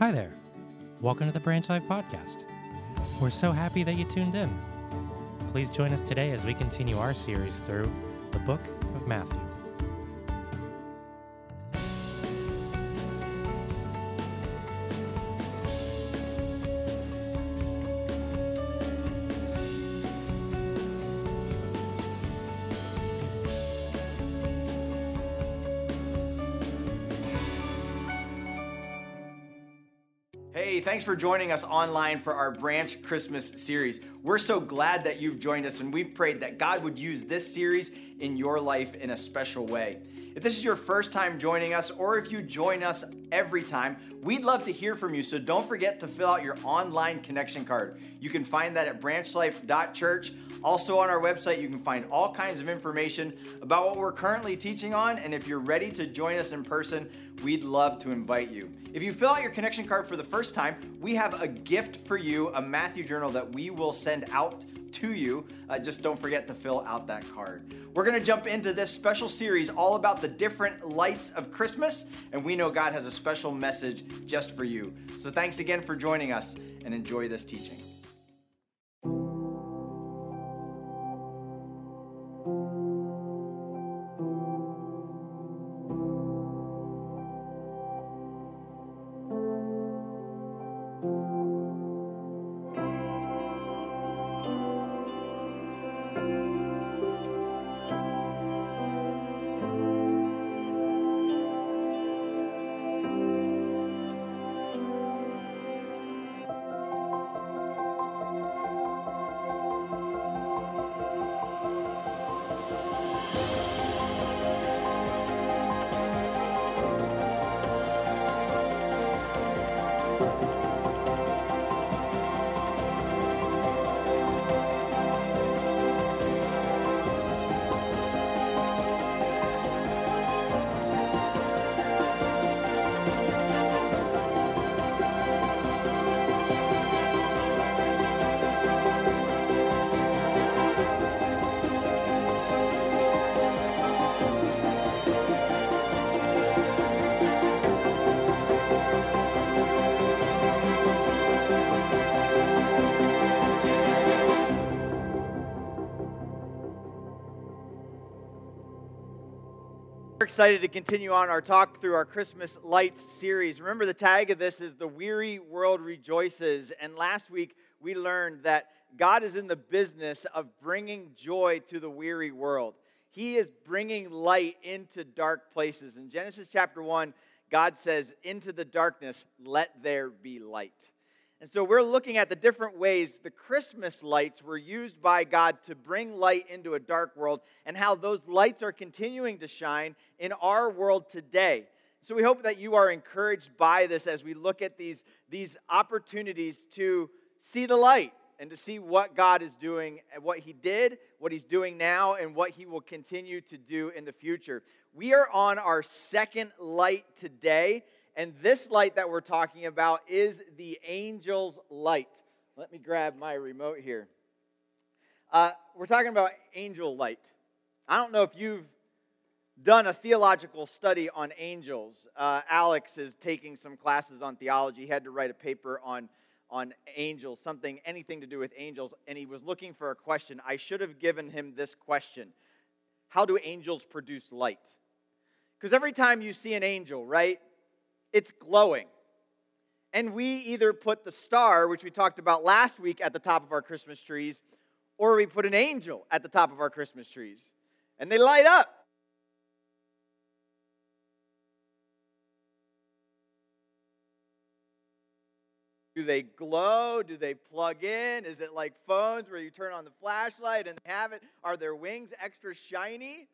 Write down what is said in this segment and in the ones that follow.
Hi there. Welcome to the Branch Life Podcast. We're so happy that you tuned in. Please join us today as we continue our series through the book of Matthew. For joining us online for our Branch Christmas series. We're so glad that you've joined us, and we've prayed that God would use this series in your life in a special way. If this is your first time joining us, or if you join us every time, we'd love to hear from you. So don't forget to fill out your online connection card. You can find that at branchlife.church. Also, on our website, you can find all kinds of information about what we're currently teaching on. And if you're ready to join us in person, we'd love to invite you. If you fill out your connection card for the first time, we have a gift for you a Matthew journal that we will send out to you. Uh, just don't forget to fill out that card. We're going to jump into this special series all about the different lights of Christmas, and we know God has a special message just for you. So thanks again for joining us and enjoy this teaching. Excited to continue on our talk through our Christmas Lights series. Remember, the tag of this is The Weary World Rejoices. And last week, we learned that God is in the business of bringing joy to the weary world. He is bringing light into dark places. In Genesis chapter 1, God says, Into the darkness, let there be light. And so we're looking at the different ways the Christmas lights were used by God to bring light into a dark world and how those lights are continuing to shine in our world today. So we hope that you are encouraged by this as we look at these, these opportunities to see the light and to see what God is doing and what He did, what He's doing now, and what He will continue to do in the future. We are on our second light today. And this light that we're talking about is the angel's light. Let me grab my remote here. Uh, we're talking about angel light. I don't know if you've done a theological study on angels. Uh, Alex is taking some classes on theology. He had to write a paper on, on angels, something, anything to do with angels, and he was looking for a question. I should have given him this question How do angels produce light? Because every time you see an angel, right, it's glowing. And we either put the star, which we talked about last week, at the top of our Christmas trees, or we put an angel at the top of our Christmas trees. And they light up. Do they glow? Do they plug in? Is it like phones where you turn on the flashlight and have it? Are their wings extra shiny?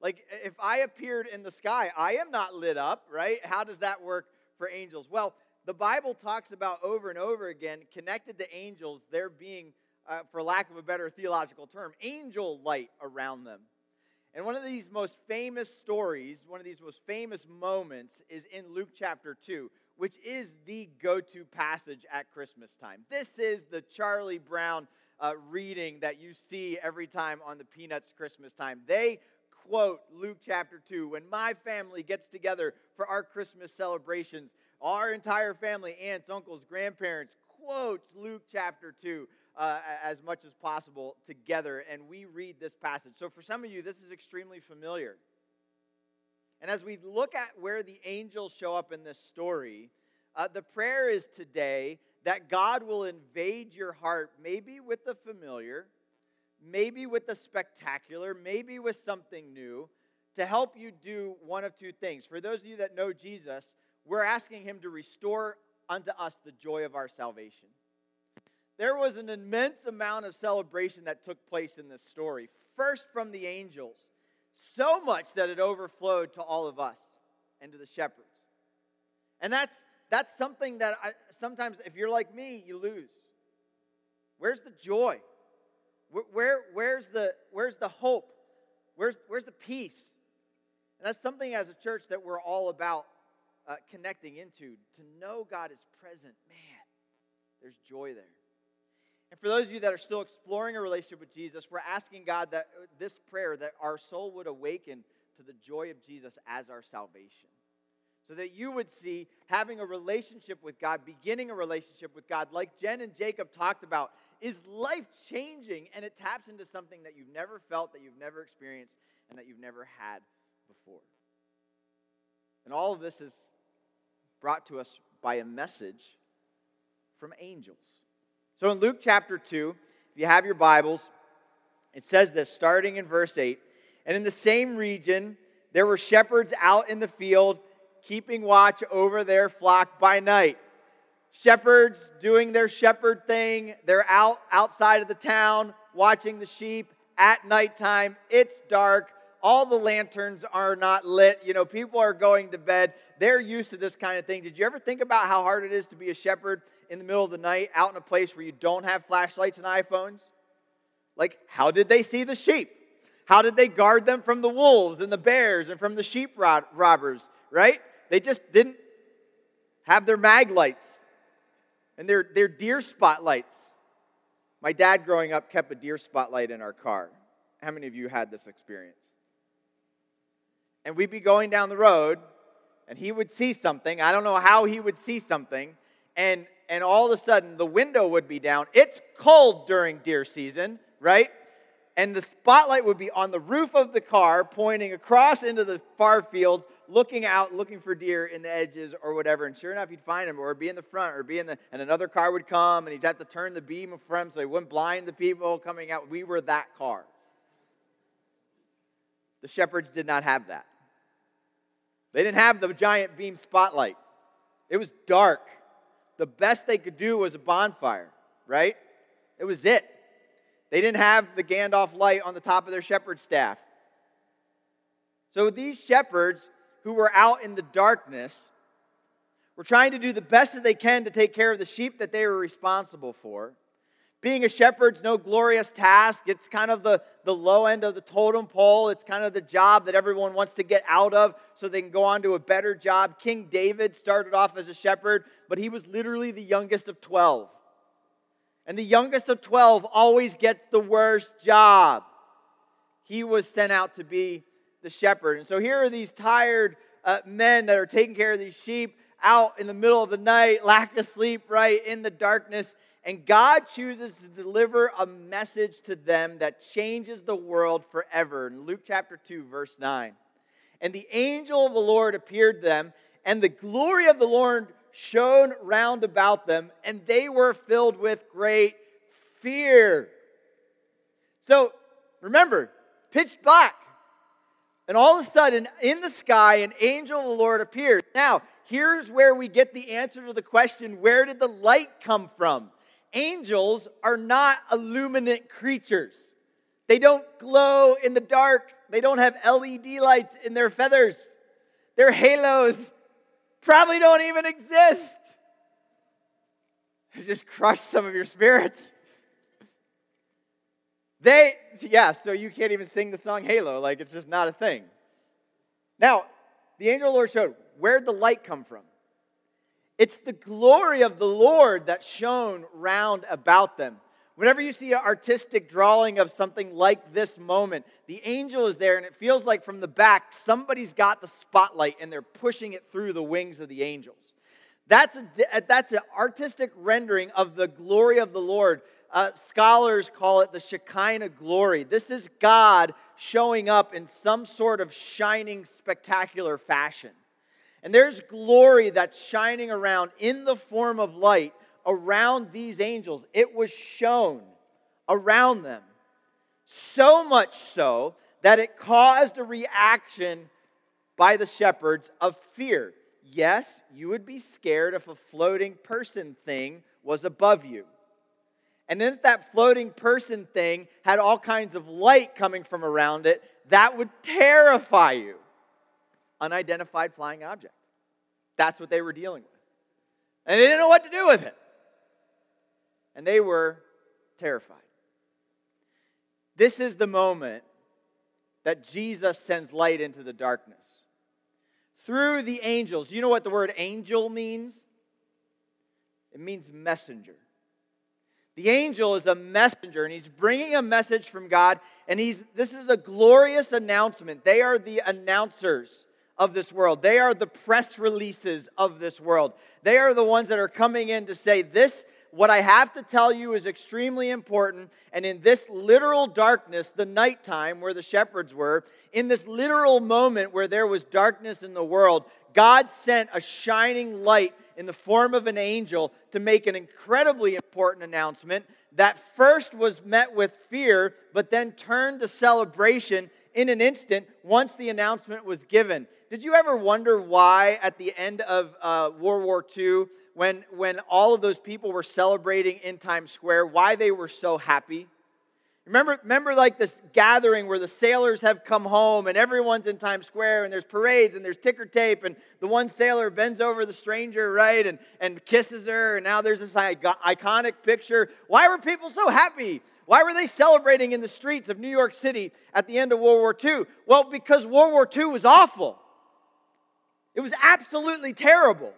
Like, if I appeared in the sky, I am not lit up, right? How does that work for angels? Well, the Bible talks about over and over again, connected to angels, there being, uh, for lack of a better theological term, angel light around them. And one of these most famous stories, one of these most famous moments, is in Luke chapter 2, which is the go to passage at Christmas time. This is the Charlie Brown uh, reading that you see every time on the Peanuts Christmas time. They quote Luke chapter 2 when my family gets together for our Christmas celebrations. Our entire family, aunts, uncles, grandparents, quotes Luke chapter 2 uh, as much as possible together, and we read this passage. So for some of you, this is extremely familiar. And as we look at where the angels show up in this story, uh, the prayer is today that God will invade your heart, maybe with the familiar, maybe with the spectacular, maybe with something new, to help you do one of two things. For those of you that know Jesus, we're asking Him to restore unto us the joy of our salvation. There was an immense amount of celebration that took place in this story, first from the angels, so much that it overflowed to all of us and to the shepherds. And that's, that's something that I, sometimes, if you're like me, you lose. Where's the joy? Where, where, where's, the, where's the hope? Where's, where's the peace? And that's something as a church that we're all about uh, connecting into. To know God is present, man, there's joy there. And for those of you that are still exploring a relationship with Jesus, we're asking God that uh, this prayer, that our soul would awaken to the joy of Jesus as our salvation. So that you would see having a relationship with God, beginning a relationship with God, like Jen and Jacob talked about, is life changing and it taps into something that you've never felt, that you've never experienced, and that you've never had before. And all of this is brought to us by a message from angels. So in Luke chapter 2, if you have your Bibles, it says this starting in verse 8. And in the same region, there were shepherds out in the field, keeping watch over their flock by night. Shepherds doing their shepherd thing. They're out outside of the town watching the sheep at nighttime. It's dark all the lanterns are not lit. You know, people are going to bed. They're used to this kind of thing. Did you ever think about how hard it is to be a shepherd in the middle of the night out in a place where you don't have flashlights and iPhones? Like, how did they see the sheep? How did they guard them from the wolves and the bears and from the sheep robbers, right? They just didn't have their mag lights and their, their deer spotlights. My dad, growing up, kept a deer spotlight in our car. How many of you had this experience? and we'd be going down the road and he would see something. I don't know how he would see something. And, and all of a sudden, the window would be down. It's cold during deer season, right? And the spotlight would be on the roof of the car, pointing across into the far fields, looking out, looking for deer in the edges or whatever. And sure enough, he'd find them, or be in the front, or be in the, and another car would come, and he'd have to turn the beam in front so he wouldn't blind the people coming out. We were that car. The shepherds did not have that. They didn't have the giant beam spotlight, it was dark. The best they could do was a bonfire, right? It was it. They didn't have the Gandalf light on the top of their shepherd staff. So these shepherds who were out in the darkness were trying to do the best that they can to take care of the sheep that they were responsible for. Being a shepherd's no glorious task. It's kind of the, the low end of the totem pole. It's kind of the job that everyone wants to get out of so they can go on to a better job. King David started off as a shepherd, but he was literally the youngest of 12. And the youngest of 12 always gets the worst job. He was sent out to be the shepherd. And so here are these tired uh, men that are taking care of these sheep out in the middle of the night, lack of sleep, right, in the darkness. And God chooses to deliver a message to them that changes the world forever. In Luke chapter 2, verse 9. And the angel of the Lord appeared to them, and the glory of the Lord shone round about them, and they were filled with great fear. So remember, pitch black. And all of a sudden, in the sky, an angel of the Lord appeared. Now, here's where we get the answer to the question where did the light come from? angels are not illuminant creatures. They don't glow in the dark, they don't have LED lights in their feathers. Their halos probably don't even exist. It just crush some of your spirits. They, yeah, so you can't even sing the song Halo, like it's just not a thing. Now, the angel of the Lord showed where'd the light come from? It's the glory of the Lord that shone round about them. Whenever you see an artistic drawing of something like this moment, the angel is there, and it feels like from the back, somebody's got the spotlight and they're pushing it through the wings of the angels. That's, a, that's an artistic rendering of the glory of the Lord. Uh, scholars call it the Shekinah glory. This is God showing up in some sort of shining, spectacular fashion. And there's glory that's shining around in the form of light around these angels. It was shown around them. So much so that it caused a reaction by the shepherds of fear. Yes, you would be scared if a floating person thing was above you. And then if that floating person thing had all kinds of light coming from around it, that would terrify you. Unidentified flying object. That's what they were dealing with. And they didn't know what to do with it. And they were terrified. This is the moment that Jesus sends light into the darkness. Through the angels. You know what the word angel means? It means messenger. The angel is a messenger and he's bringing a message from God and he's this is a glorious announcement. They are the announcers of this world. They are the press releases of this world. They are the ones that are coming in to say this what I have to tell you is extremely important. And in this literal darkness, the nighttime where the shepherds were, in this literal moment where there was darkness in the world, God sent a shining light in the form of an angel to make an incredibly important announcement that first was met with fear, but then turned to celebration in an instant once the announcement was given. Did you ever wonder why at the end of uh, World War II, when, when all of those people were celebrating in Times Square, why they were so happy. Remember, remember like this gathering where the sailors have come home and everyone's in Times Square and there's parades and there's ticker tape and the one sailor bends over the stranger, right, and, and kisses her and now there's this iconic picture. Why were people so happy? Why were they celebrating in the streets of New York City at the end of World War II? Well, because World War II was awful. It was absolutely terrible.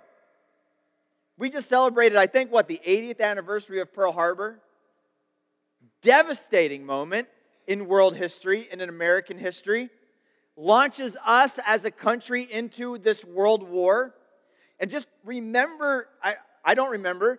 We just celebrated, I think, what, the 80th anniversary of Pearl Harbor? Devastating moment in world history and in American history. Launches us as a country into this world war. And just remember, I, I don't remember,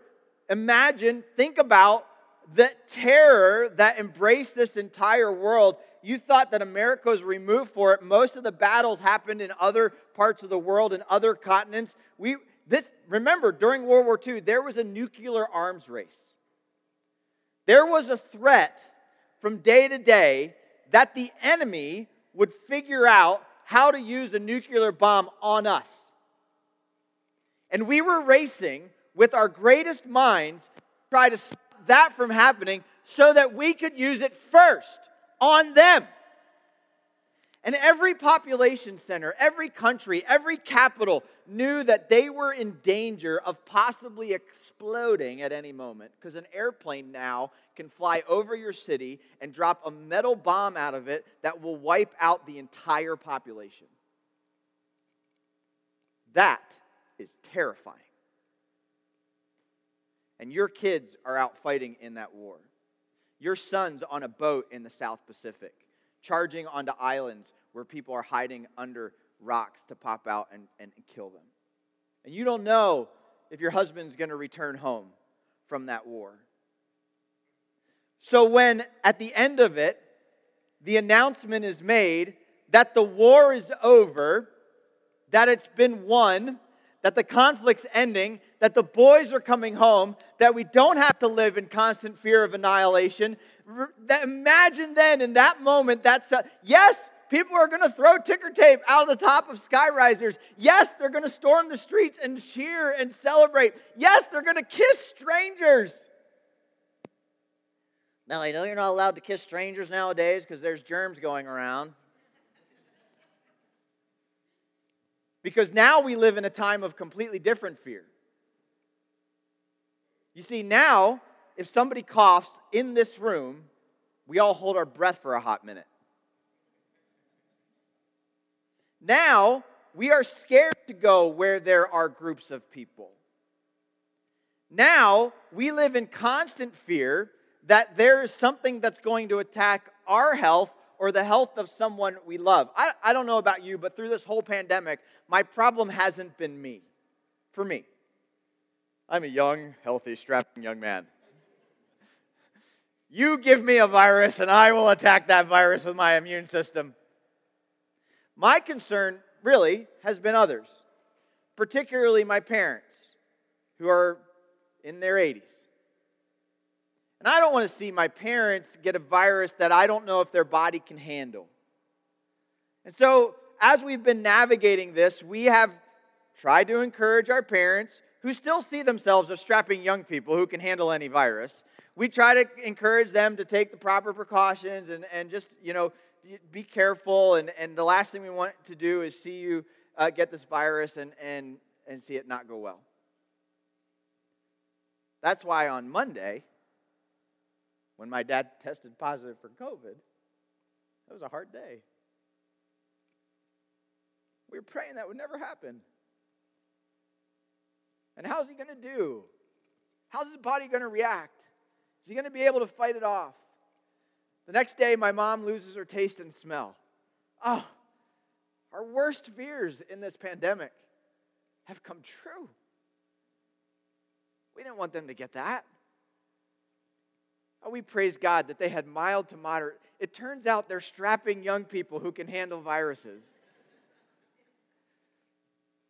imagine, think about the terror that embraced this entire world. You thought that America was removed for it. Most of the battles happened in other parts of the world and other continents. We, this, remember, during World War II, there was a nuclear arms race. There was a threat from day to day that the enemy would figure out how to use a nuclear bomb on us. And we were racing with our greatest minds to try to stop that from happening so that we could use it first on them. And every population center, every country, every capital knew that they were in danger of possibly exploding at any moment because an airplane now can fly over your city and drop a metal bomb out of it that will wipe out the entire population. That is terrifying. And your kids are out fighting in that war. Your son's on a boat in the South Pacific charging onto islands where people are hiding under rocks to pop out and, and, kill them. And you don't know if your husband's going to return home from that war. So, when at the end of it, the announcement is made that the war is over, that it's been won, that the conflict's ending, that the boys are coming home, that we don't have to live in constant fear of annihilation. Imagine then in that moment, that's a, yes, people are going to throw ticker tape out of the top of skyrisers. Yes, they're going to storm the streets and cheer and celebrate. Yes, they're going to kiss strangers. Now, I know you're not allowed to kiss strangers nowadays because there's germs going around. Because now we live in a time of completely different fear. You see, now, if somebody coughs in this room, we all hold our breath for a hot minute. Now, we are scared to go where there are groups of people. Now, we live in constant fear that there is something that's going to attack our health or the health of someone we love. I, I don't know about you, but through this whole pandemic, my problem hasn't been me, for me. I'm a young, healthy, strapping young man. You give me a virus, and I will attack that virus with my immune system. My concern really has been others, particularly my parents, who are in their 80s. And I don't want to see my parents get a virus that I don't know if their body can handle. And so, as we've been navigating this, we have tried to encourage our parents who still see themselves as strapping young people who can handle any virus. We try to encourage them to take the proper precautions and, and just, you know, be careful. And, and the last thing we want to do is see you uh, get this virus and, and, and see it not go well. That's why on Monday, when my dad tested positive for COVID, that was a hard day. We were praying that would never happen. And how's he going to do? How's his body going to react? Is he going to be able to fight it off? The next day, my mom loses her taste and smell. Oh, our worst fears in this pandemic have come true. We didn't want them to get that. Oh, we praise God that they had mild to moderate. It turns out they're strapping young people who can handle viruses.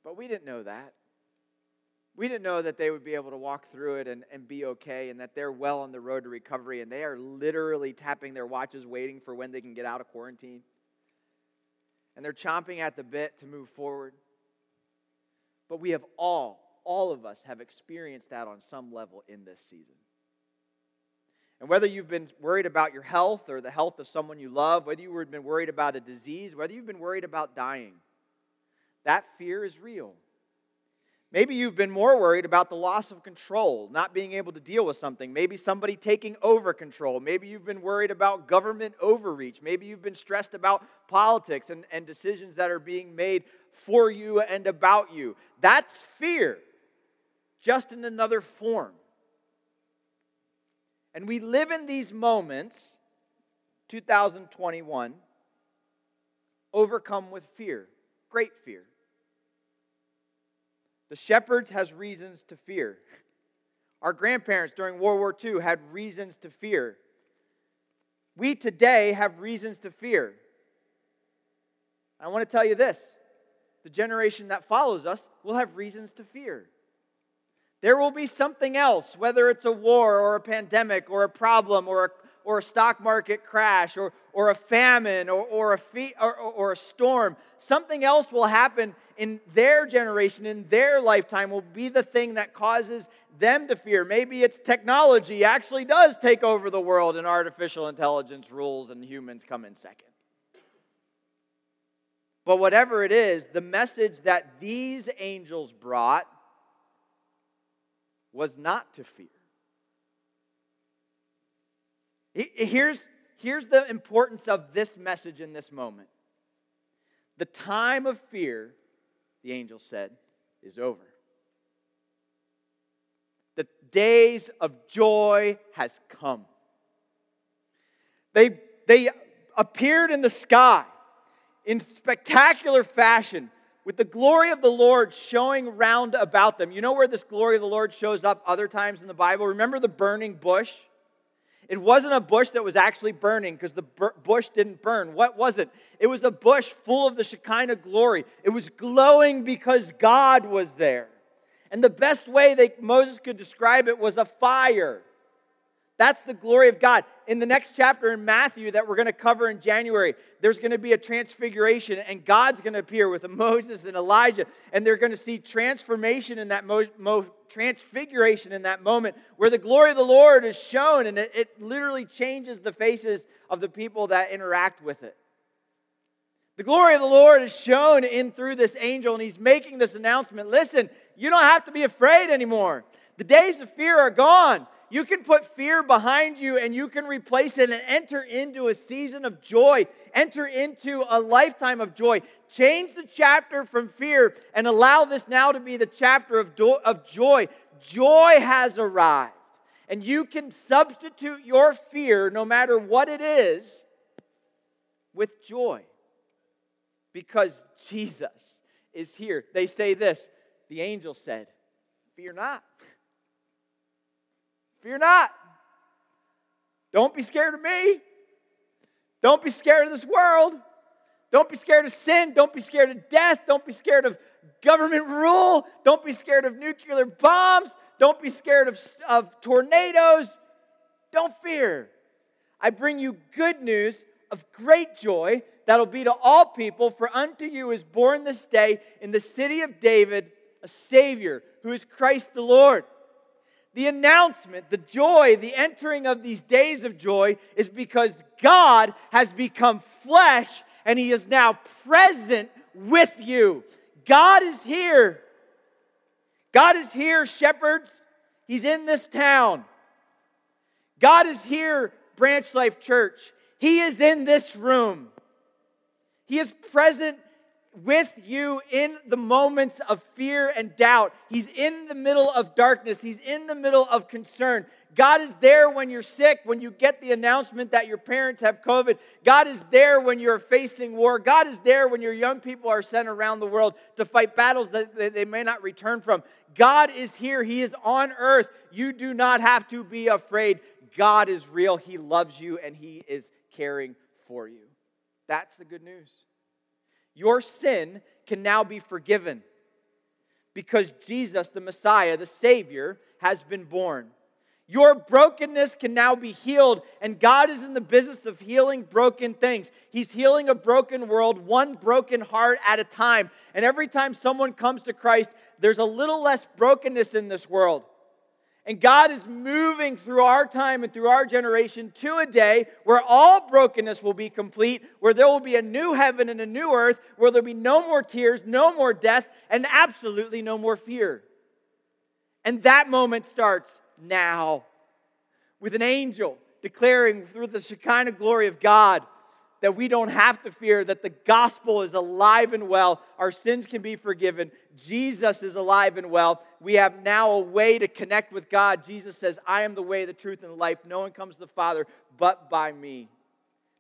But we didn't know that. We didn't know that they would be able to walk through it and, and be okay and that they're well on the road to recovery and they are literally tapping their watches waiting for when they can get out of quarantine. And they're chomping at the bit to move forward. But we have all, all of us have experienced that on some level in this season. And whether you've been worried about your health or the health of someone you love, whether you've been worried about a disease, whether you've been worried about dying, that fear is real. Maybe you've been more worried about the loss of control, not being able to deal with something. Maybe somebody taking over control. Maybe you've been worried about government overreach. Maybe you've been stressed about politics and, and decisions that are being made for you and about you. That's fear, just in another form. And we live in these moments, 2021, overcome with fear, great fear. The shepherds has reasons to fear. Our grandparents during World War II had reasons to fear. We today have reasons to fear. I want to tell you this the generation that follows us will have reasons to fear. There will be something else, whether it's a war or a pandemic or a problem or a, or a stock market crash or, or a famine or, or, a or, or a storm. Something else will happen in their generation, in their lifetime, will be the thing that causes them to fear. Maybe it's technology actually does take over the world and artificial intelligence rules and humans come in second. But whatever it is, the message that these angels brought was not to fear. Here's, here's the importance of this message in this moment. The time of fear, the angel said, is over. The days of joy has come. They, they appeared in the sky in spectacular fashion with the glory of the Lord showing round about them. You know where this glory of the Lord shows up other times in the Bible? Remember the burning bush? It wasn't a bush that was actually burning because the bush didn't burn. What was it? It was a bush full of the Shekinah glory. It was glowing because God was there. And the best way that Moses could describe it was a fire. That's the glory of God. In the next chapter in Matthew that we're going to cover in January, there's going to be a transfiguration, and God's going to appear with Moses and Elijah, and they're going to see transformation in that mo- mo- transfiguration in that moment where the glory of the Lord is shown, and it, it literally changes the faces of the people that interact with it. The glory of the Lord is shown in through this angel, and he's making this announcement. Listen, you don't have to be afraid anymore. The days of fear are gone. You can put fear behind you and you can replace it and enter into a season of joy, enter into a lifetime of joy. Change the chapter from fear and allow this now to be the chapter of, do- of joy. Joy has arrived. And you can substitute your fear, no matter what it is, with joy because Jesus is here. They say this the angel said, Fear not. Fear not. Don't be scared of me. Don't be scared of this world. Don't be scared of sin. Don't be scared of death. Don't be scared of government rule. Don't be scared of nuclear bombs. Don't be scared of, of tornadoes. Don't fear. I bring you good news of great joy that'll be to all people. For unto you is born this day in the city of David a Savior who is Christ the Lord. The announcement, the joy, the entering of these days of joy is because God has become flesh and He is now present with you. God is here. God is here, shepherds. He's in this town. God is here, Branch Life Church. He is in this room. He is present with you in the moments of fear and doubt. He's in the middle of darkness. He's in the middle of concern. God is there when you're sick, when you get the announcement that your parents have COVID. God is there when you're facing war. God is there when your young people are sent around the world to fight battles that they may not return from. God is here. He is on earth. You do not have to be afraid. God is real. He loves you and He is caring for you. That's the good news. Your sin can now be forgiven because Jesus, the Messiah, the Savior, has been born. Your brokenness can now be healed, and God is in the business of healing broken things. He's healing a broken world, one broken heart at a time. And every time someone comes to Christ, there's a little less brokenness in this world. And God is moving through our time and through our generation to a day where all brokenness will be complete, where there will be a new heaven and a new earth, where there'll be no more tears, no more death, and absolutely no more fear. And that moment starts now with an angel declaring through the Shekinah glory of God that we don't have to fear, that the gospel is alive and well. Our sins can be forgiven. Jesus is alive and well. We have now a way to connect with God. Jesus says, I am the way, the truth, and the life. No one comes to the Father but by me.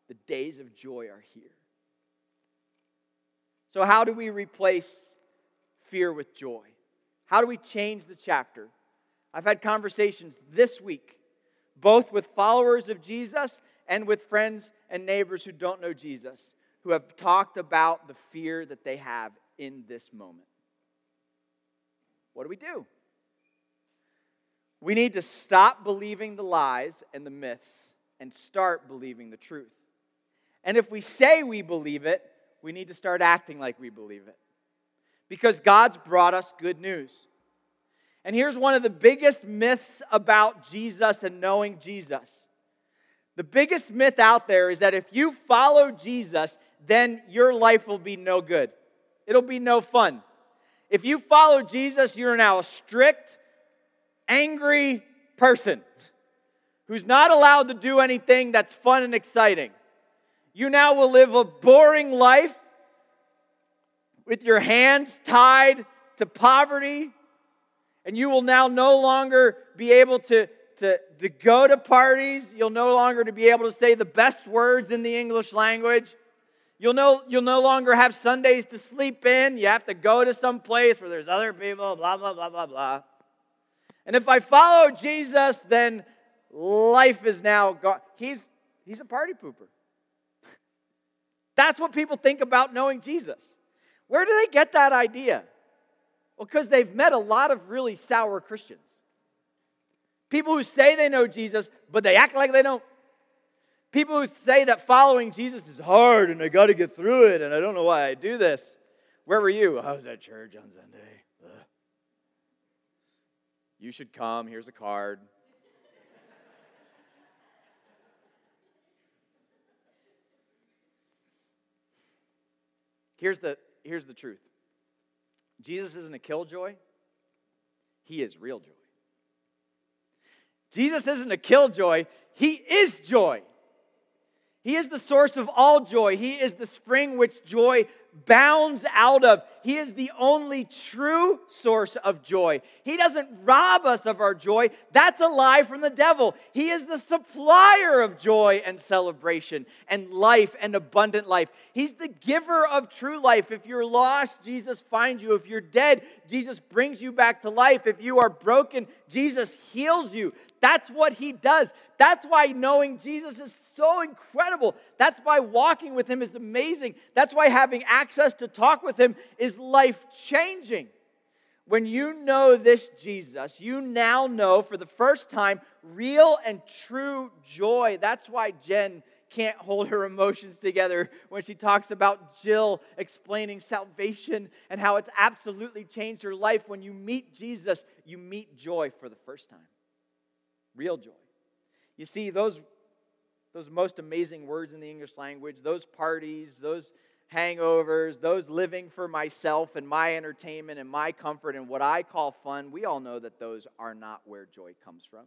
The days of joy are here. So, how do we replace fear with joy? How do we change the chapter? I've had conversations this week, both with followers of Jesus and with friends and neighbors who don't know Jesus, who have talked about the fear that they have in this moment. What do we do? We need to stop believing the lies and the myths and start believing the truth. And if we say we believe it, we need to start acting like we believe it. Because God's brought us good news. And here's one of the biggest myths about Jesus and knowing Jesus the biggest myth out there is that if you follow Jesus, then your life will be no good. It'll be no fun. If you follow Jesus, you're now a strict, angry person who's not allowed to do anything that's fun and exciting. You now will live a boring life with your hands tied to poverty, and you will now no longer be able to to, to go to parties. You'll no longer to be able to say the best words in the English language. You'll no, you'll no longer have Sundays to sleep in. You have to go to some place where there's other people, blah, blah, blah, blah, blah. And if I follow Jesus, then life is now gone. He's, he's a party pooper. That's what people think about knowing Jesus. Where do they get that idea? Well, because they've met a lot of really sour Christians. People who say they know Jesus, but they act like they don't. People who say that following Jesus is hard and I got to get through it and I don't know why I do this. Where were you? I was at church on Sunday. Ugh. You should come. Here's a card. Here's the, here's the truth Jesus isn't a killjoy, He is real joy. Jesus isn't a killjoy, He is joy. He is the source of all joy. He is the spring which joy bounds out of. He is the only true source of joy. He doesn't rob us of our joy. That's a lie from the devil. He is the supplier of joy and celebration and life and abundant life. He's the giver of true life. If you're lost, Jesus finds you. If you're dead, Jesus brings you back to life. If you are broken, Jesus heals you. That's what he does. That's why knowing Jesus is so incredible. That's why walking with him is amazing. That's why having access to talk with him is life changing. When you know this Jesus, you now know for the first time real and true joy. That's why Jen can't hold her emotions together when she talks about Jill explaining salvation and how it's absolutely changed her life. When you meet Jesus, you meet joy for the first time. Real joy. You see, those, those most amazing words in the English language, those parties, those hangovers, those living for myself and my entertainment and my comfort and what I call fun, we all know that those are not where joy comes from.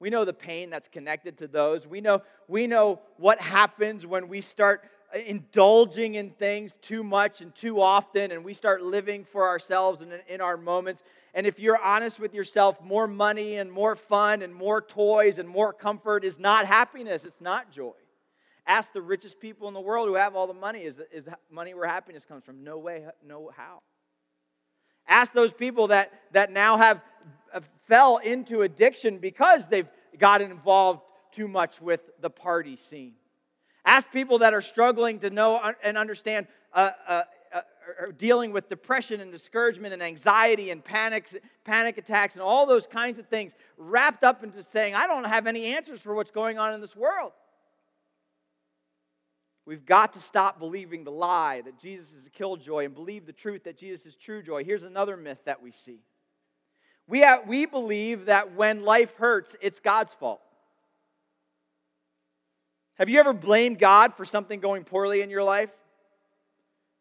We know the pain that's connected to those. We know, we know what happens when we start uh, indulging in things too much and too often, and we start living for ourselves and in our moments. And if you're honest with yourself, more money and more fun and more toys and more comfort is not happiness, it's not joy. Ask the richest people in the world who have all the money is, is money where happiness comes from? No way, no how. Ask those people that, that now have, have fell into addiction because they've got involved too much with the party scene. Ask people that are struggling to know and understand, uh, uh, uh, dealing with depression and discouragement and anxiety and panics, panic attacks and all those kinds of things, wrapped up into saying, I don't have any answers for what's going on in this world. We've got to stop believing the lie that Jesus is a killjoy and believe the truth that Jesus is true joy. Here's another myth that we see. We, have, we believe that when life hurts, it's God's fault. Have you ever blamed God for something going poorly in your life?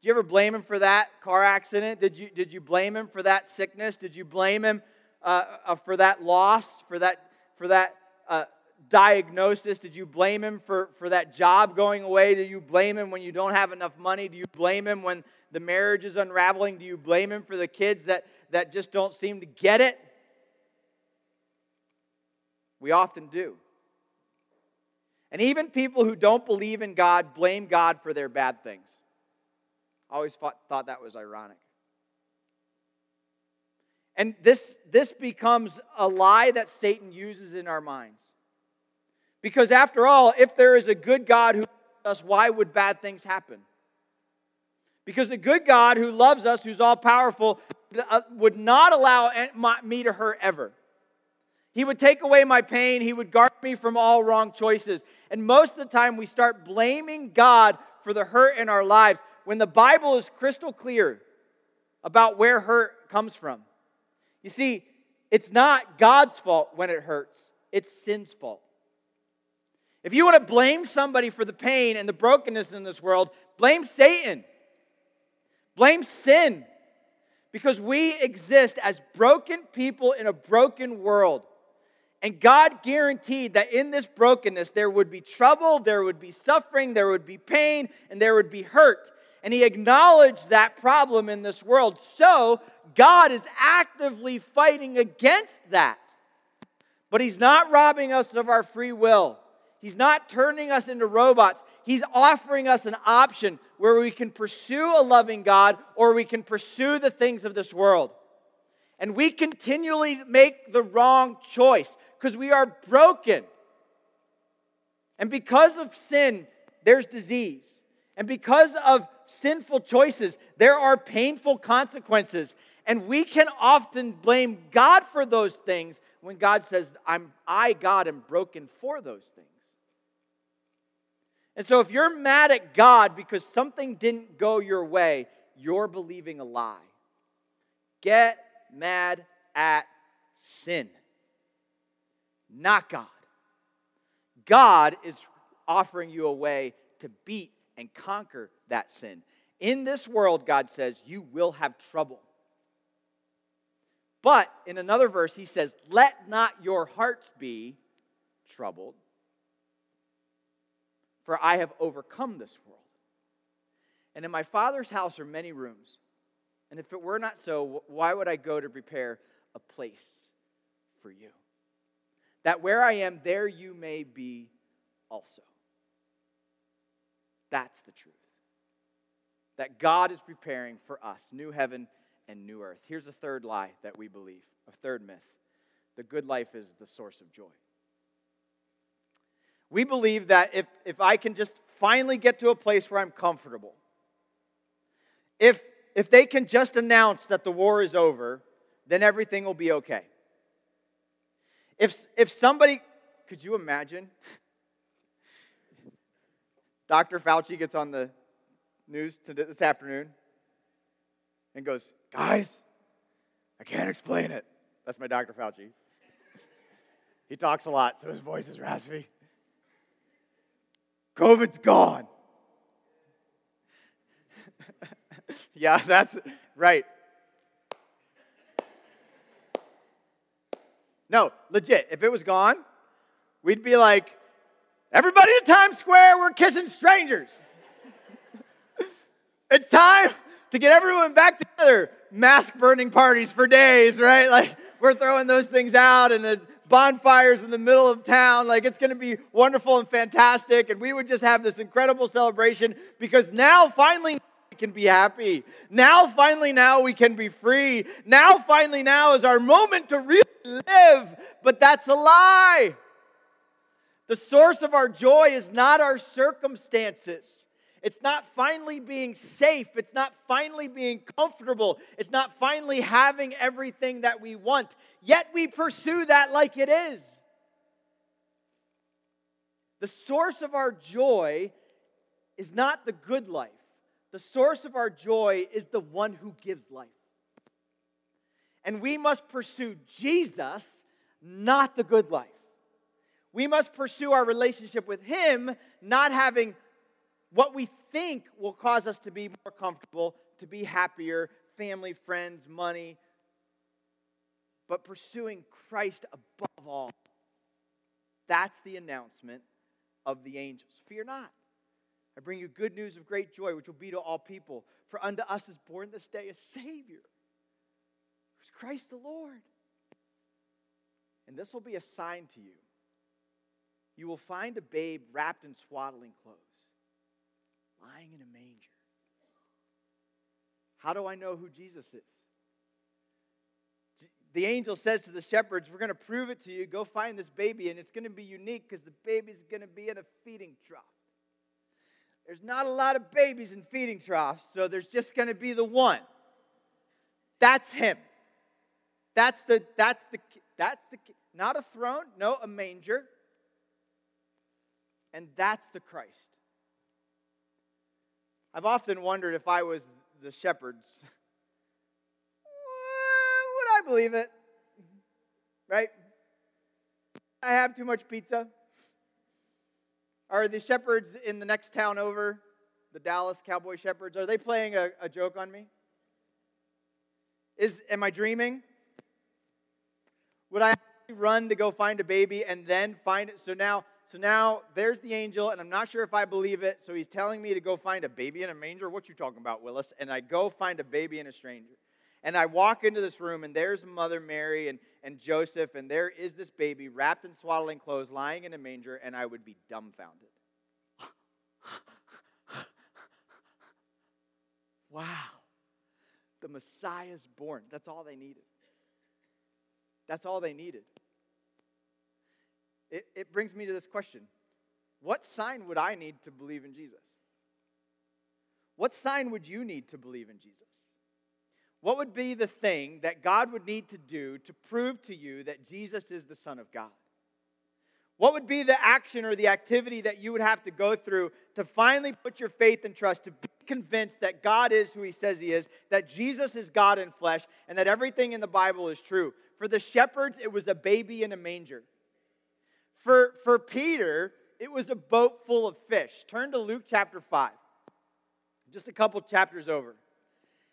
Did you ever blame Him for that car accident? Did you, did you blame Him for that sickness? Did you blame Him uh, uh, for that loss, for that, for that uh, diagnosis? Did you blame him for, for that job going away? Do you blame him when you don't have enough money? Do you blame him when the marriage is unraveling? Do you blame him for the kids that, that just don't seem to get it? We often do. And even people who don't believe in God blame God for their bad things. I always thought, thought that was ironic. And this, this becomes a lie that Satan uses in our minds. Because after all, if there is a good God who loves us, why would bad things happen? Because the good God who loves us, who's all powerful, uh, would not allow me to hurt ever. He would take away my pain. He would guard me from all wrong choices. And most of the time, we start blaming God for the hurt in our lives when the Bible is crystal clear about where hurt comes from. You see, it's not God's fault when it hurts, it's sin's fault. If you want to blame somebody for the pain and the brokenness in this world, blame Satan. Blame sin. Because we exist as broken people in a broken world. And God guaranteed that in this brokenness there would be trouble, there would be suffering, there would be pain, and there would be hurt. And He acknowledged that problem in this world. So God is actively fighting against that. But He's not robbing us of our free will. He's not turning us into robots. He's offering us an option where we can pursue a loving God or we can pursue the things of this world. And we continually make the wrong choice because we are broken. And because of sin, there's disease. And because of sinful choices, there are painful consequences. And we can often blame God for those things when God says, I'm, I, God, am broken for those things. And so if you're mad at God because something didn't go your way, you're believing a lie. Get mad at sin, not God. God is offering you a way to beat and conquer that sin. In this world, God says, you will have trouble. But in another verse, he says, Let not your hearts be troubled, for I have overcome this world. And in my Father's house are many rooms. And if it were not so, why would I go to prepare a place for you? That where I am, there you may be also. That's the truth. That God is preparing for us new heaven and new earth. Here's a third lie that we believe, a third myth the good life is the source of joy. We believe that if, if I can just finally get to a place where I'm comfortable, if, if they can just announce that the war is over, then everything will be okay. If, if somebody, could you imagine? Dr. Fauci gets on the news to this afternoon and goes, Guys, I can't explain it. That's my Dr. Fauci. He talks a lot, so his voice is raspy. COVID's gone. yeah, that's right. No, legit. If it was gone, we'd be like, everybody to Times Square, we're kissing strangers. It's time to get everyone back together. Mask burning parties for days, right? Like, we're throwing those things out and the bonfires in the middle of town. Like, it's going to be wonderful and fantastic. And we would just have this incredible celebration because now, finally, we can be happy. Now, finally, now we can be free. Now, finally, now is our moment to really live. But that's a lie. The source of our joy is not our circumstances. It's not finally being safe. It's not finally being comfortable. It's not finally having everything that we want. Yet we pursue that like it is. The source of our joy is not the good life. The source of our joy is the one who gives life. And we must pursue Jesus, not the good life. We must pursue our relationship with Him, not having what we think will cause us to be more comfortable, to be happier, family, friends, money, but pursuing Christ above all. That's the announcement of the angels. Fear not. I bring you good news of great joy, which will be to all people. For unto us is born this day a Savior, who's Christ the Lord. And this will be a sign to you. You will find a babe wrapped in swaddling clothes, lying in a manger. How do I know who Jesus is? The angel says to the shepherds, We're going to prove it to you. Go find this baby, and it's going to be unique because the baby's going to be in a feeding trough. There's not a lot of babies in feeding troughs, so there's just going to be the one. That's him. That's the that's the that's the not a throne, no, a manger. And that's the Christ. I've often wondered if I was the shepherds, would I believe it? Right? I have too much pizza. Are the shepherds in the next town over, the Dallas Cowboy Shepherds, are they playing a, a joke on me? Is am I dreaming? Would I run to go find a baby and then find it? So now, so now there's the angel, and I'm not sure if I believe it. So he's telling me to go find a baby in a manger. What you talking about, Willis? And I go find a baby in a stranger. And I walk into this room, and there's Mother Mary and, and Joseph, and there is this baby wrapped in swaddling clothes, lying in a manger, and I would be dumbfounded. wow, the Messiah's born. That's all they needed. That's all they needed. It, it brings me to this question What sign would I need to believe in Jesus? What sign would you need to believe in Jesus? What would be the thing that God would need to do to prove to you that Jesus is the Son of God? What would be the action or the activity that you would have to go through to finally put your faith and trust, to be convinced that God is who He says He is, that Jesus is God in flesh, and that everything in the Bible is true? For the shepherds, it was a baby in a manger. For, for Peter, it was a boat full of fish. Turn to Luke chapter 5, just a couple chapters over.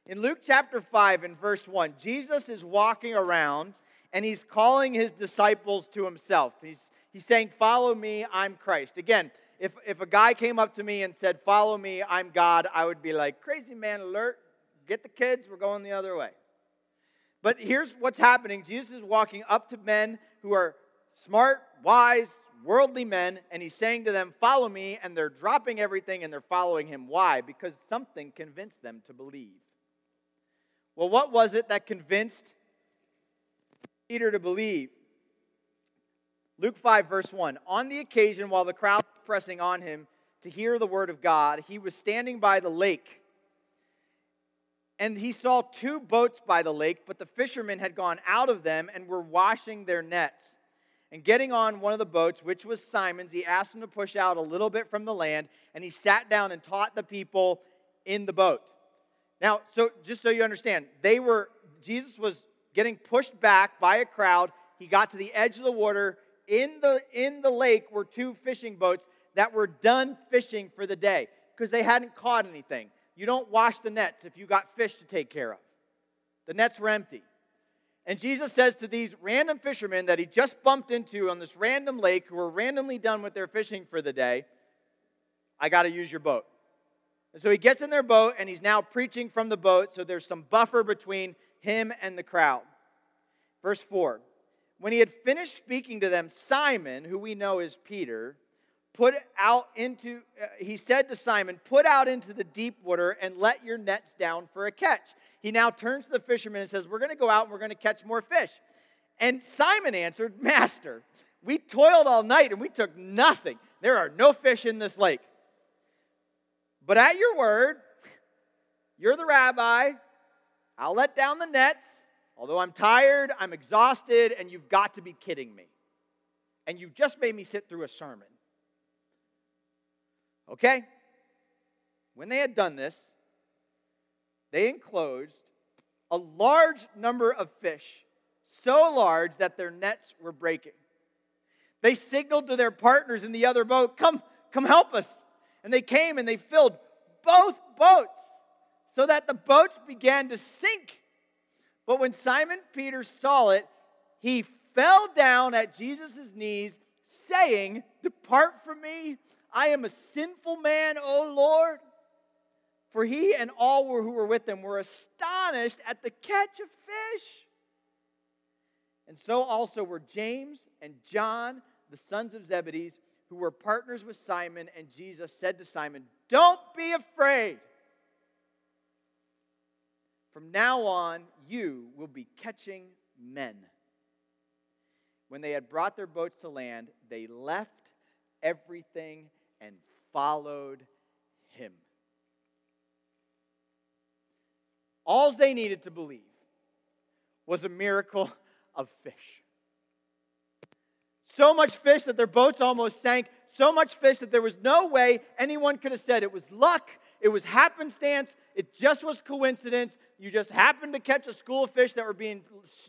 In Luke chapter 5 and verse 1, Jesus is walking around and he's calling his disciples to himself. He's, he's saying, Follow me, I'm Christ. Again, if, if a guy came up to me and said, Follow me, I'm God, I would be like, Crazy man alert, get the kids, we're going the other way. But here's what's happening Jesus is walking up to men who are smart, wise, worldly men, and he's saying to them, Follow me, and they're dropping everything and they're following him. Why? Because something convinced them to believe. Well, what was it that convinced Peter to believe? Luke 5, verse 1. On the occasion, while the crowd was pressing on him to hear the word of God, he was standing by the lake. And he saw two boats by the lake, but the fishermen had gone out of them and were washing their nets. And getting on one of the boats, which was Simon's, he asked him to push out a little bit from the land, and he sat down and taught the people in the boat. Now, so just so you understand, they were Jesus was getting pushed back by a crowd. He got to the edge of the water. In the in the lake were two fishing boats that were done fishing for the day because they hadn't caught anything. You don't wash the nets if you got fish to take care of. The nets were empty. And Jesus says to these random fishermen that he just bumped into on this random lake who were randomly done with their fishing for the day, I got to use your boat. And so he gets in their boat and he's now preaching from the boat, so there's some buffer between him and the crowd. Verse 4 When he had finished speaking to them, Simon, who we know is Peter, put out into, uh, he said to Simon, Put out into the deep water and let your nets down for a catch. He now turns to the fishermen and says, We're going to go out and we're going to catch more fish. And Simon answered, Master, we toiled all night and we took nothing. There are no fish in this lake. But at your word, you're the rabbi. I'll let down the nets. Although I'm tired, I'm exhausted, and you've got to be kidding me. And you've just made me sit through a sermon. Okay? When they had done this, they enclosed a large number of fish, so large that their nets were breaking. They signaled to their partners in the other boat, Come, come help us. And they came and they filled both boats so that the boats began to sink. But when Simon Peter saw it, he fell down at Jesus' knees, saying, Depart from me, I am a sinful man, O Lord. For he and all who were with him were astonished at the catch of fish. And so also were James and John, the sons of Zebedee, who were partners with Simon. And Jesus said to Simon, Don't be afraid. From now on, you will be catching men. When they had brought their boats to land, they left everything and followed him. All they needed to believe was a miracle of fish. So much fish that their boats almost sank, so much fish that there was no way anyone could have said it was luck, it was happenstance, it just was coincidence. You just happened to catch a school of fish that were being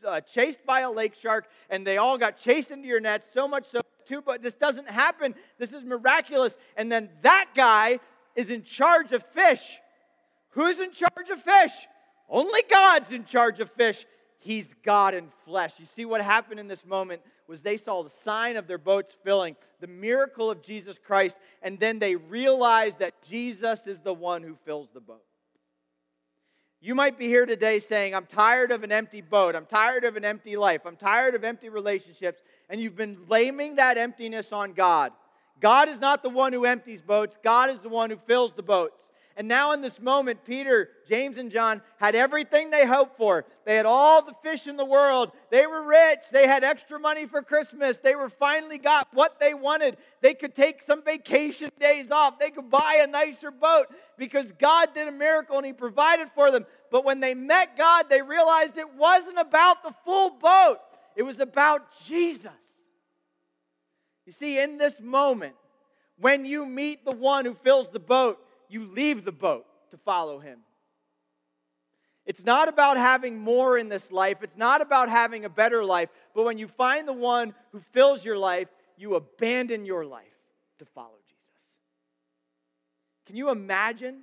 uh, chased by a lake shark, and they all got chased into your nets, so much so, too, but this doesn't happen. This is miraculous. And then that guy is in charge of fish. Who's in charge of fish? Only God's in charge of fish. He's God in flesh. You see what happened in this moment was they saw the sign of their boats filling, the miracle of Jesus Christ, and then they realized that Jesus is the one who fills the boat. You might be here today saying, I'm tired of an empty boat. I'm tired of an empty life. I'm tired of empty relationships. And you've been blaming that emptiness on God. God is not the one who empties boats, God is the one who fills the boats. And now, in this moment, Peter, James, and John had everything they hoped for. They had all the fish in the world. They were rich. They had extra money for Christmas. They were finally got what they wanted. They could take some vacation days off. They could buy a nicer boat because God did a miracle and He provided for them. But when they met God, they realized it wasn't about the full boat, it was about Jesus. You see, in this moment, when you meet the one who fills the boat, you leave the boat to follow him. It's not about having more in this life. It's not about having a better life. But when you find the one who fills your life, you abandon your life to follow Jesus. Can you imagine?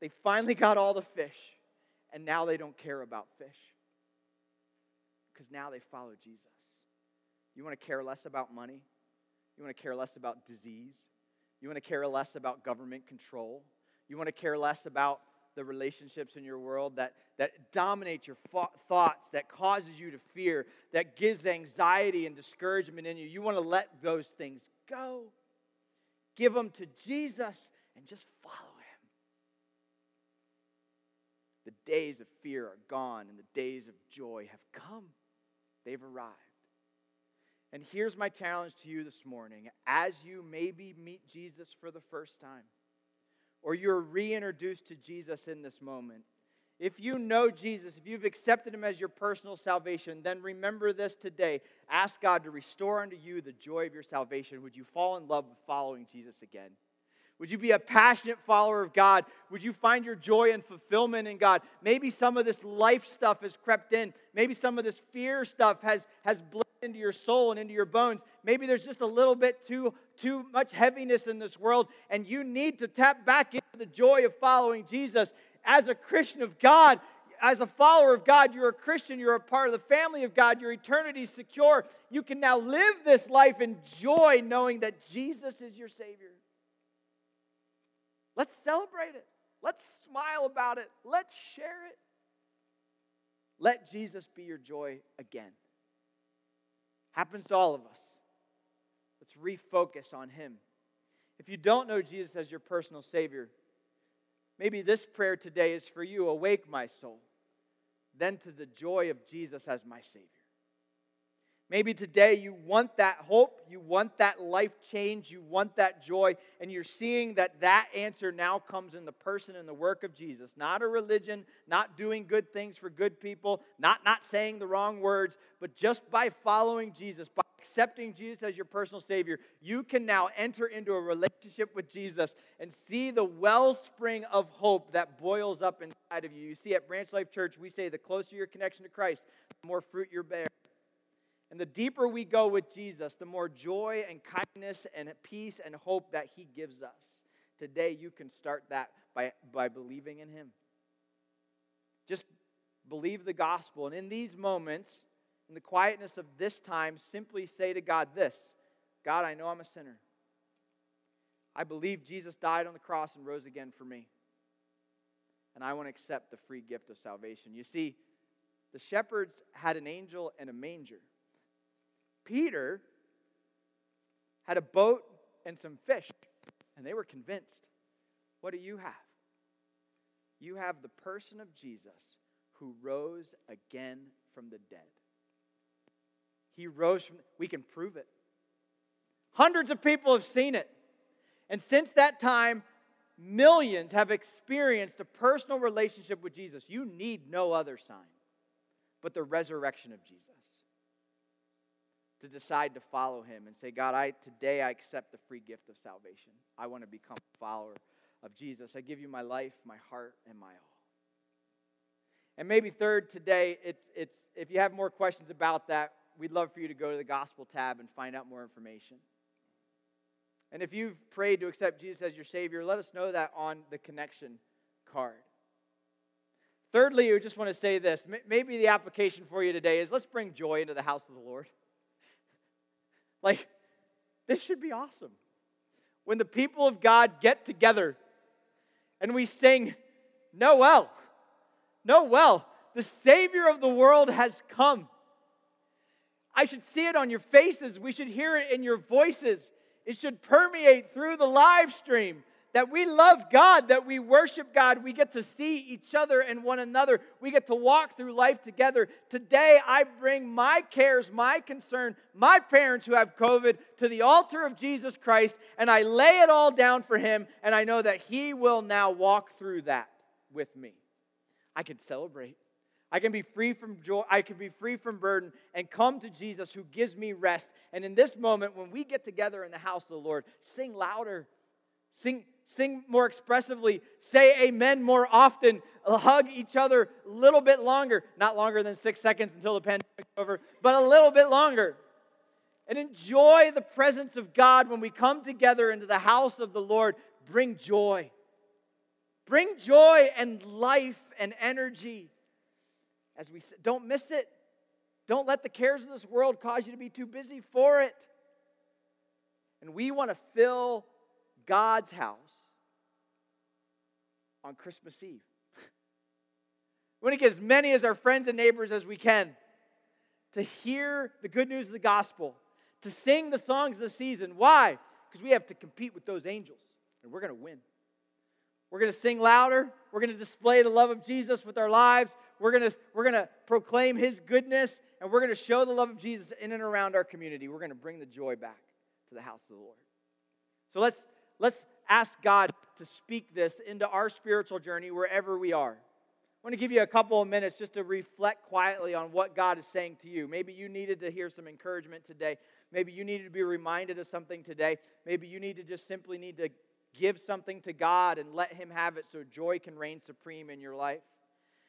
They finally got all the fish, and now they don't care about fish because now they follow Jesus. You want to care less about money? You want to care less about disease? You want to care less about government control. You want to care less about the relationships in your world that, that dominate your thoughts, that causes you to fear, that gives anxiety and discouragement in you. You want to let those things go. Give them to Jesus and just follow him. The days of fear are gone and the days of joy have come. They've arrived. And here's my challenge to you this morning as you maybe meet Jesus for the first time, or you're reintroduced to Jesus in this moment. If you know Jesus, if you've accepted him as your personal salvation, then remember this today. Ask God to restore unto you the joy of your salvation. Would you fall in love with following Jesus again? Would you be a passionate follower of God? Would you find your joy and fulfillment in God? Maybe some of this life stuff has crept in. Maybe some of this fear stuff has, has bled into your soul and into your bones. Maybe there's just a little bit too, too much heaviness in this world, and you need to tap back into the joy of following Jesus. As a Christian of God, as a follower of God, you're a Christian, you're a part of the family of God, your eternity is secure. You can now live this life in joy knowing that Jesus is your Savior. Let's celebrate it. Let's smile about it. Let's share it. Let Jesus be your joy again. Happens to all of us. Let's refocus on Him. If you don't know Jesus as your personal Savior, maybe this prayer today is for you Awake my soul, then to the joy of Jesus as my Savior. Maybe today you want that hope, you want that life change, you want that joy, and you're seeing that that answer now comes in the person and the work of Jesus. Not a religion, not doing good things for good people, not not saying the wrong words, but just by following Jesus, by accepting Jesus as your personal savior, you can now enter into a relationship with Jesus and see the wellspring of hope that boils up inside of you. You see at Branch Life Church, we say the closer your connection to Christ, the more fruit you bear. And the deeper we go with Jesus, the more joy and kindness and peace and hope that He gives us. Today, you can start that by, by believing in Him. Just believe the gospel. And in these moments, in the quietness of this time, simply say to God this God, I know I'm a sinner. I believe Jesus died on the cross and rose again for me. And I want to accept the free gift of salvation. You see, the shepherds had an angel and a manger. Peter had a boat and some fish, and they were convinced. What do you have? You have the person of Jesus who rose again from the dead. He rose from, we can prove it. Hundreds of people have seen it. And since that time, millions have experienced a personal relationship with Jesus. You need no other sign but the resurrection of Jesus to decide to follow him and say, God, I today I accept the free gift of salvation. I want to become a follower of Jesus. I give you my life, my heart, and my all. And maybe third today, it's it's if you have more questions about that, we'd love for you to go to the gospel tab and find out more information. And if you've prayed to accept Jesus as your Savior, let us know that on the connection card. Thirdly, I just want to say this. Maybe the application for you today is let's bring joy into the house of the Lord. Like, this should be awesome. When the people of God get together and we sing, Noel, Noel, the Savior of the world has come. I should see it on your faces. We should hear it in your voices. It should permeate through the live stream that we love God, that we worship God. We get to see each other and one another. We get to walk through life together. Today, I bring my cares, my concern, my parents who have COVID to the altar of Jesus Christ, and I lay it all down for Him, and I know that He will now walk through that with me. I can celebrate. I can be free from joy. I can be free from burden and come to Jesus who gives me rest. And in this moment, when we get together in the house of the Lord, sing louder. Sing, sing more expressively, say amen more often, hug each other a little bit longer, not longer than six seconds until the pandemic's over, but a little bit longer. And enjoy the presence of God when we come together into the house of the Lord. Bring joy. Bring joy and life and energy. As we don't miss it. Don't let the cares of this world cause you to be too busy for it. And we want to fill God's house on Christmas Eve. we want to get as many as our friends and neighbors as we can to hear the good news of the gospel, to sing the songs of the season. Why? Because we have to compete with those angels, and we're going to win. We're going to sing louder. We're going to display the love of Jesus with our lives. We're going to, we're going to proclaim his goodness, and we're going to show the love of Jesus in and around our community. We're going to bring the joy back to the house of the Lord. So let's, let's ask God to speak this into our spiritual journey wherever we are. I want to give you a couple of minutes just to reflect quietly on what God is saying to you. Maybe you needed to hear some encouragement today. Maybe you needed to be reminded of something today. Maybe you need to just simply need to give something to God and let Him have it so joy can reign supreme in your life.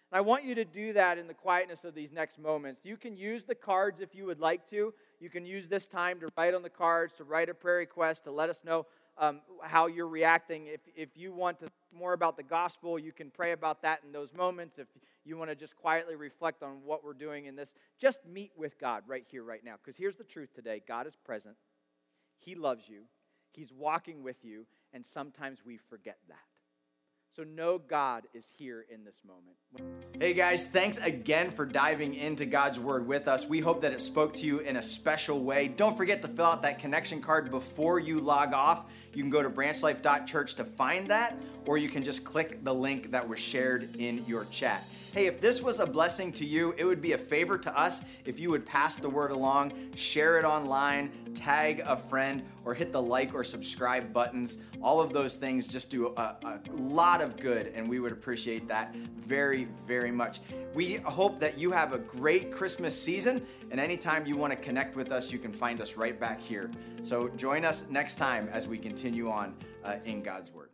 And I want you to do that in the quietness of these next moments. You can use the cards if you would like to. You can use this time to write on the cards, to write a prayer request, to let us know um, how you're reacting. If, if you want to more about the gospel, you can pray about that in those moments. If you want to just quietly reflect on what we're doing in this, just meet with God right here, right now. Because here's the truth today God is present, He loves you, He's walking with you, and sometimes we forget that. So, know God is here in this moment. Hey guys, thanks again for diving into God's Word with us. We hope that it spoke to you in a special way. Don't forget to fill out that connection card before you log off. You can go to branchlife.church to find that, or you can just click the link that was shared in your chat. Hey, if this was a blessing to you, it would be a favor to us if you would pass the word along, share it online, tag a friend, or hit the like or subscribe buttons. All of those things just do a, a lot of good, and we would appreciate that very, very much. We hope that you have a great Christmas season, and anytime you want to connect with us, you can find us right back here. So join us next time as we continue on uh, in God's Word.